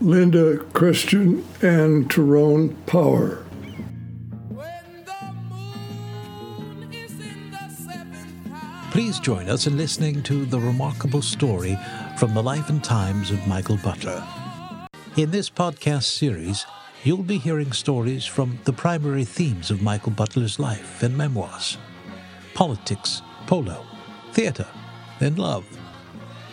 Linda Christian and Tyrone Power. Please join us in listening to the remarkable story from the life and times of Michael Butler. In this podcast series, you'll be hearing stories from the primary themes of Michael Butler's life and memoirs politics, polo, theatre, and love.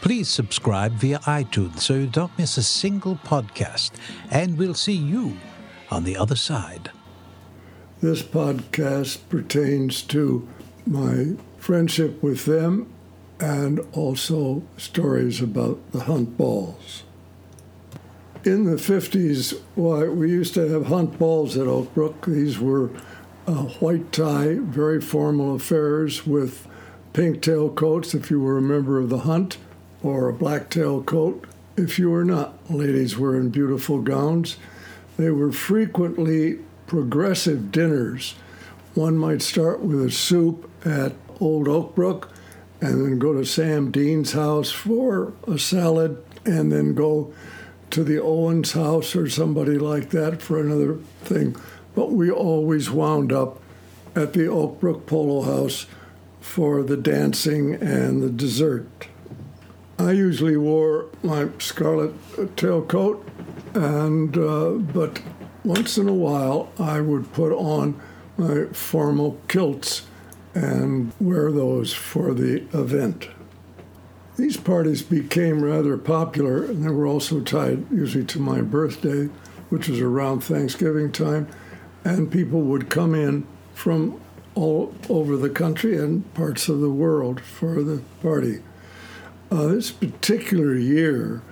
Please subscribe via iTunes so you don't miss a single podcast, and we'll see you on the other side. This podcast pertains to my friendship with them and also stories about the hunt balls. In the 50s, why, we used to have hunt balls at Oakbrook. These were uh, white tie, very formal affairs with pink tail coats if you were a member of the hunt, or a black tail coat if you were not. Ladies were in beautiful gowns. They were frequently progressive dinners. One might start with a soup at Old Oakbrook and then go to Sam Dean's house for a salad and then go to the Owens house or somebody like that for another thing. But we always wound up at the Oakbrook Polo House for the dancing and the dessert. I usually wore my scarlet tailcoat, and uh, but once in a while I would put on my formal kilts and wear those for the event. These parties became rather popular, and they were also tied usually to my birthday, which was around Thanksgiving time, and people would come in from all over the country and parts of the world for the party. Uh, this particular year,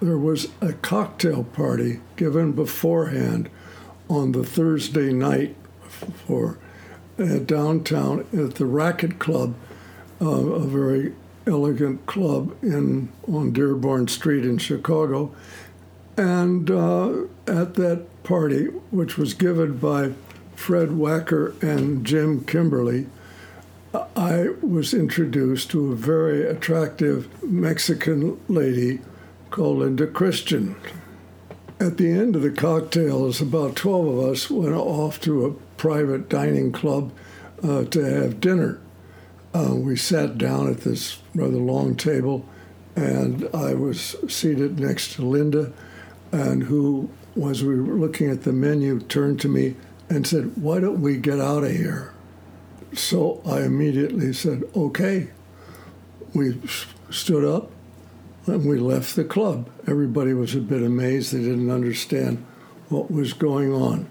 there was a cocktail party given beforehand on the Thursday night for uh, downtown at the Racquet Club, uh, a very elegant club in on Dearborn Street in Chicago. And uh, at that party, which was given by Fred Wacker and Jim Kimberly, I was introduced to a very attractive Mexican lady called Linda Christian. At the end of the cocktails, about 12 of us went off to a private dining club uh, to have dinner. Uh, we sat down at this rather long table, and I was seated next to Linda, and who, as we were looking at the menu, turned to me and said, Why don't we get out of here? So I immediately said, Okay. We stood up and we left the club. Everybody was a bit amazed. They didn't understand what was going on.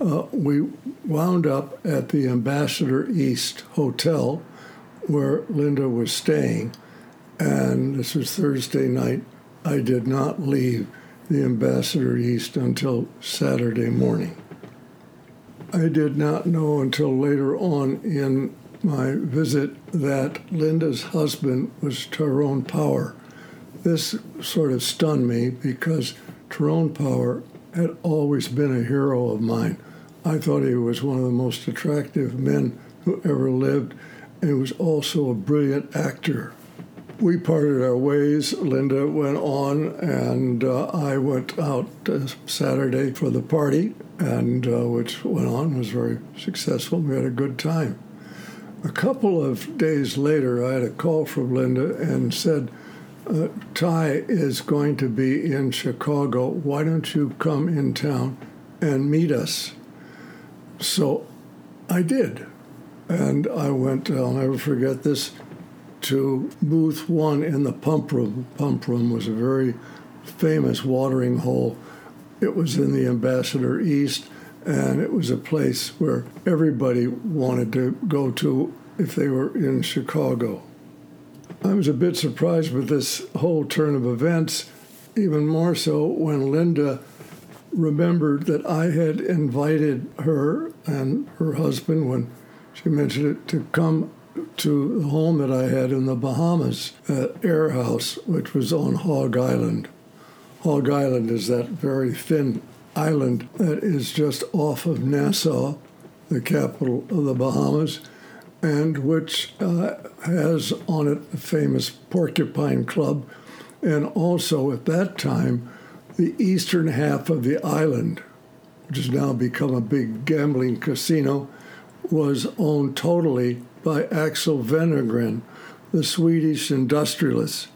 Uh, we wound up at the Ambassador East Hotel where Linda was staying, and this was Thursday night. I did not leave the Ambassador East until Saturday morning. I did not know until later on in my visit that Linda's husband was Tyrone Power. This sort of stunned me because Tyrone Power had always been a hero of mine. I thought he was one of the most attractive men who ever lived and he was also a brilliant actor. We parted our ways. Linda went on, and uh, I went out uh, Saturday for the party, and uh, which went on was very successful. We had a good time. A couple of days later, I had a call from Linda and said, uh, Ty is going to be in Chicago. Why don't you come in town and meet us? So I did. And I went, I'll never forget this, to booth one in the pump room. Pump room was a very famous watering hole. It was in the Ambassador East, and it was a place where everybody wanted to go to if they were in Chicago. I was a bit surprised with this whole turn of events, even more so when Linda remembered that I had invited her and her husband when she mentioned it to come to the home that I had in the Bahamas at Air House, which was on Hog Island. Hog Island is that very thin island that is just off of Nassau, the capital of the Bahamas, and which uh, has on it the famous Porcupine Club, and also at that time, The eastern half of the island, which has now become a big gambling casino, was owned totally by Axel Wenner-Gren, the Swedish industrialist,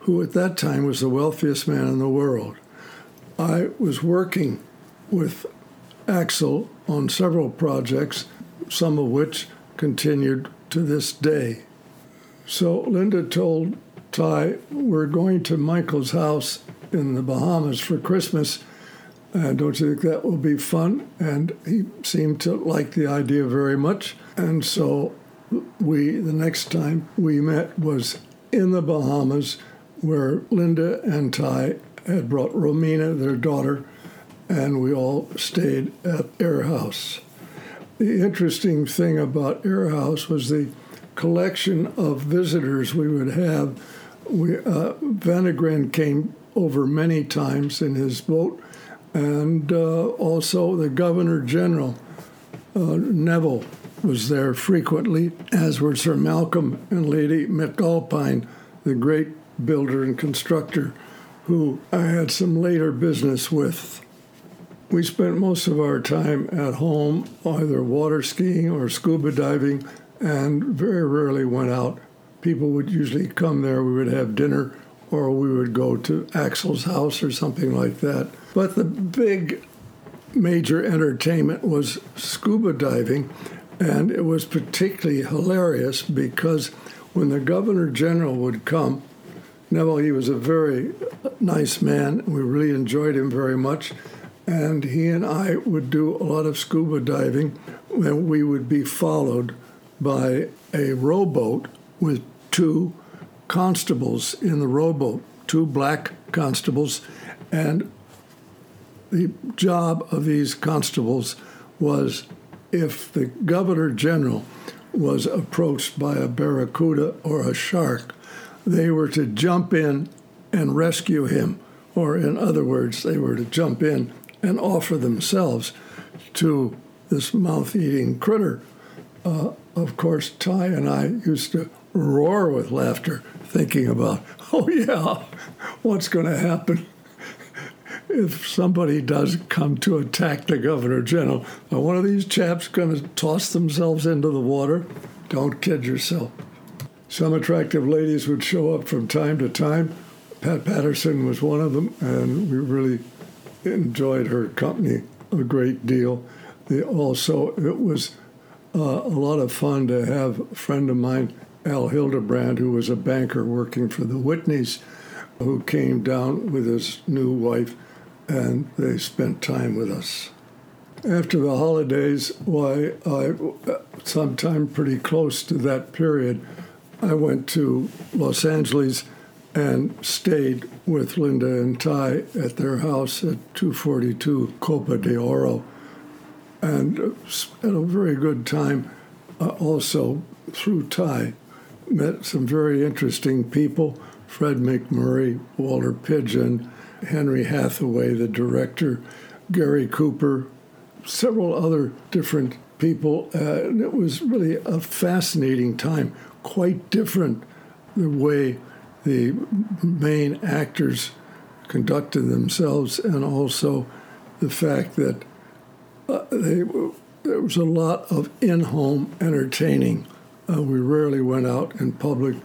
who at that time was the wealthiest man in the world. I was working with Axel on several projects, some of which continued to this day. So Linda told Ty, We're going to Michael's house in the Bahamas for Christmas. And don't you think that will be fun? And he seemed to like the idea very much. And so we, the next time we met was in the Bahamas, where Linda and Ty had brought Romina, their daughter, and we all stayed at Air House. The interesting thing about Air House was the collection of visitors we would have. We, uh, came over many times in his boat, and uh, also the Governor General, uh, Neville, was there frequently, as were Sir Malcolm and Lady McAlpine, the great builder and constructor, who I had some later business with. We spent most of our time at home, either water skiing or scuba diving, and very rarely went out. People would usually come there, we would have dinner, or we would go to Axel's house or something like that. But the big major entertainment was scuba diving, and it was particularly hilarious because when the governor general would come, Neville, he was a very nice man. We really enjoyed him very much. And he and I would do a lot of scuba diving, and we would be followed by a rowboat with two constables in the rowboat, two black constables. And the job of these constables was if the governor general was approached by a barracuda or a shark, they were to jump in and rescue him. Or, in other words, they were to jump in and offer themselves to this mouth eating critter. Uh, of course, Ty and I used to roar with laughter thinking about, oh, yeah, what's going to happen if somebody does come to attack the governor general? Are one of these chaps going to toss themselves into the water? Don't kid yourself. Some attractive ladies would show up from time to time. Pat Patterson was one of them, and we really enjoyed her company a great deal. Also, it was uh, a lot of fun to have a friend of mine, Al Hildebrand, who was a banker working for the Whitneys, who came down with his new wife, and they spent time with us. After the holidays, why, I, sometime pretty close to that period, I went to Los Angeles and stayed with Linda and Ty at their house at 242 Copa de Oro and had a very good time. Uh, also, through Ty, met some very interesting people Fred MacMurray, Walter Pidgeon, Henry Hathaway, the director, Gary Cooper, several other different people. Uh, and it was really a fascinating time quite different the way the main actors conducted themselves, and also the fact that uh, they, there was a lot of in home entertaining. Uh, we rarely went out in public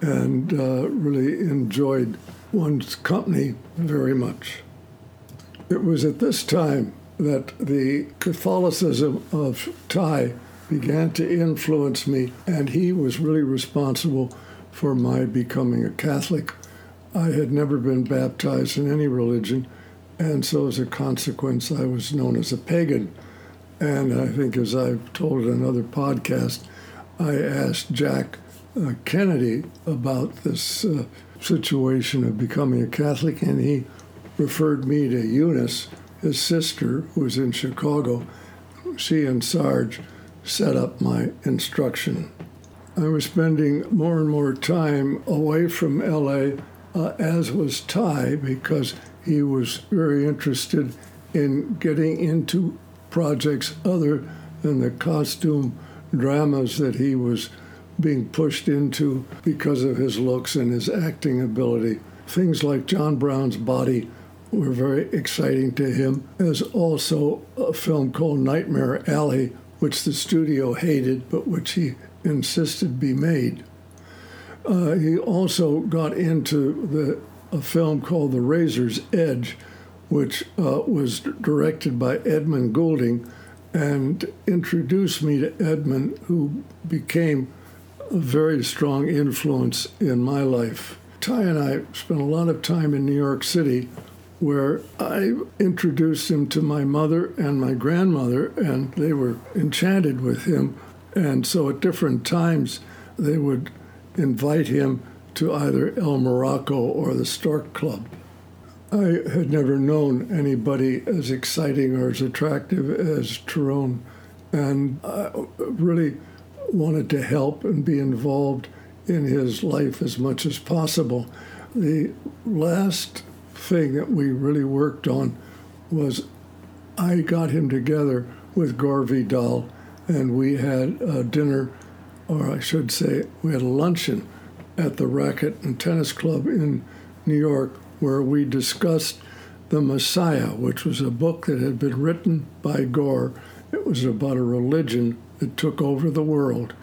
and uh, really enjoyed one's company very much. It was at this time that the Catholicism of Ty began to influence me, and he was really responsible for my becoming a Catholic. I had never been baptized in any religion, and so as a consequence, I was known as a pagan. And I think, as I've told in another podcast, I asked Jack uh, Kennedy about this uh, situation of becoming a Catholic, and he referred me to Eunice, his sister, who was in Chicago. She and Sarge set up my instruction. I was spending more and more time away from LA, uh, as was Ty, because he was very interested in getting into projects other than the costume dramas that he was being pushed into because of his looks and his acting ability. Things like John Brown's Body were very exciting to him. There's also a film called Nightmare Alley, which the studio hated, but which he insisted be made. Uh, he also got into the a film called The Razor's Edge, which uh, was directed by Edmund Goulding, and introduced me to Edmund, who became a very strong influence in my life. Ty and I spent a lot of time in New York City where I introduced him to my mother and my grandmother, and they were enchanted with him. And so at different times, they would invite him to either El Morocco or the Stork Club. I had never known anybody as exciting or as attractive as Tyrone, and I really wanted to help and be involved in his life as much as possible. The last thing that we really worked on was I got him together with Gore Vidal, and we had a dinner, or I should say, we had a luncheon at the Racquet and Tennis Club in New York where we discussed The Messiah, which was a book that had been written by Gore. It was about a religion that took over the world.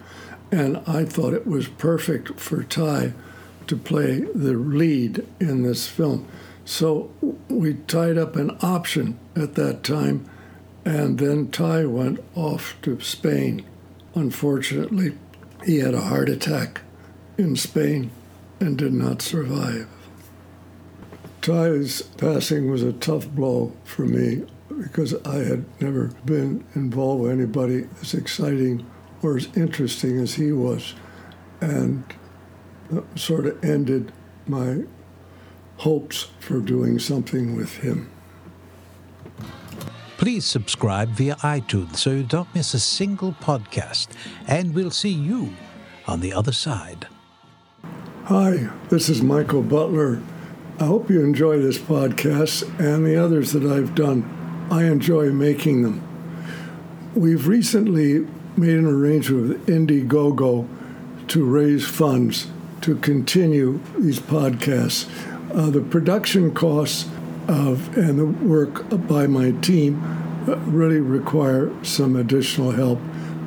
And I thought it was perfect for Ty to play the lead in this film. So we tied up an option at that time, and then Ty went off to Spain. Unfortunately, he had a heart attack in Spain and did not survive. Ty's passing was a tough blow for me because I had never been involved with anybody as exciting or as interesting as he was, and sort of ended my hopes for doing something with him. Please subscribe via iTunes so you don't miss a single podcast, and we'll see you on the other side. Hi, this is Michael Butler. I hope you enjoy this podcast and the others that I've done. I enjoy making them. We've recently made an arrangement with Indiegogo to raise funds to continue these podcasts. Uh, the production costs of and the work by my team uh, really require some additional help.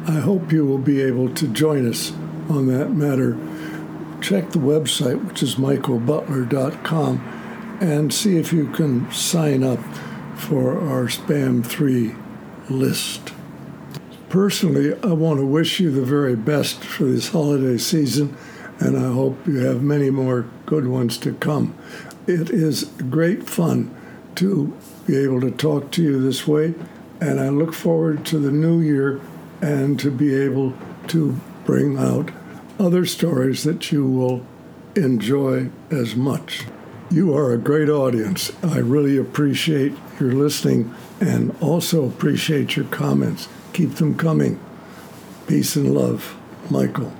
I hope you will be able to join us on that matter check the website, which is michaelbutler.com, and see if you can sign up for our Spam 3 list. Personally, I want to wish you the very best for this holiday season, and I hope you have many more good ones to come. It is great fun to be able to talk to you this way, and I look forward to the new year and to be able to bring out other stories that you will enjoy as much. You are a great audience. I really appreciate your listening and also appreciate your comments. Keep them coming. Peace and love, Michael.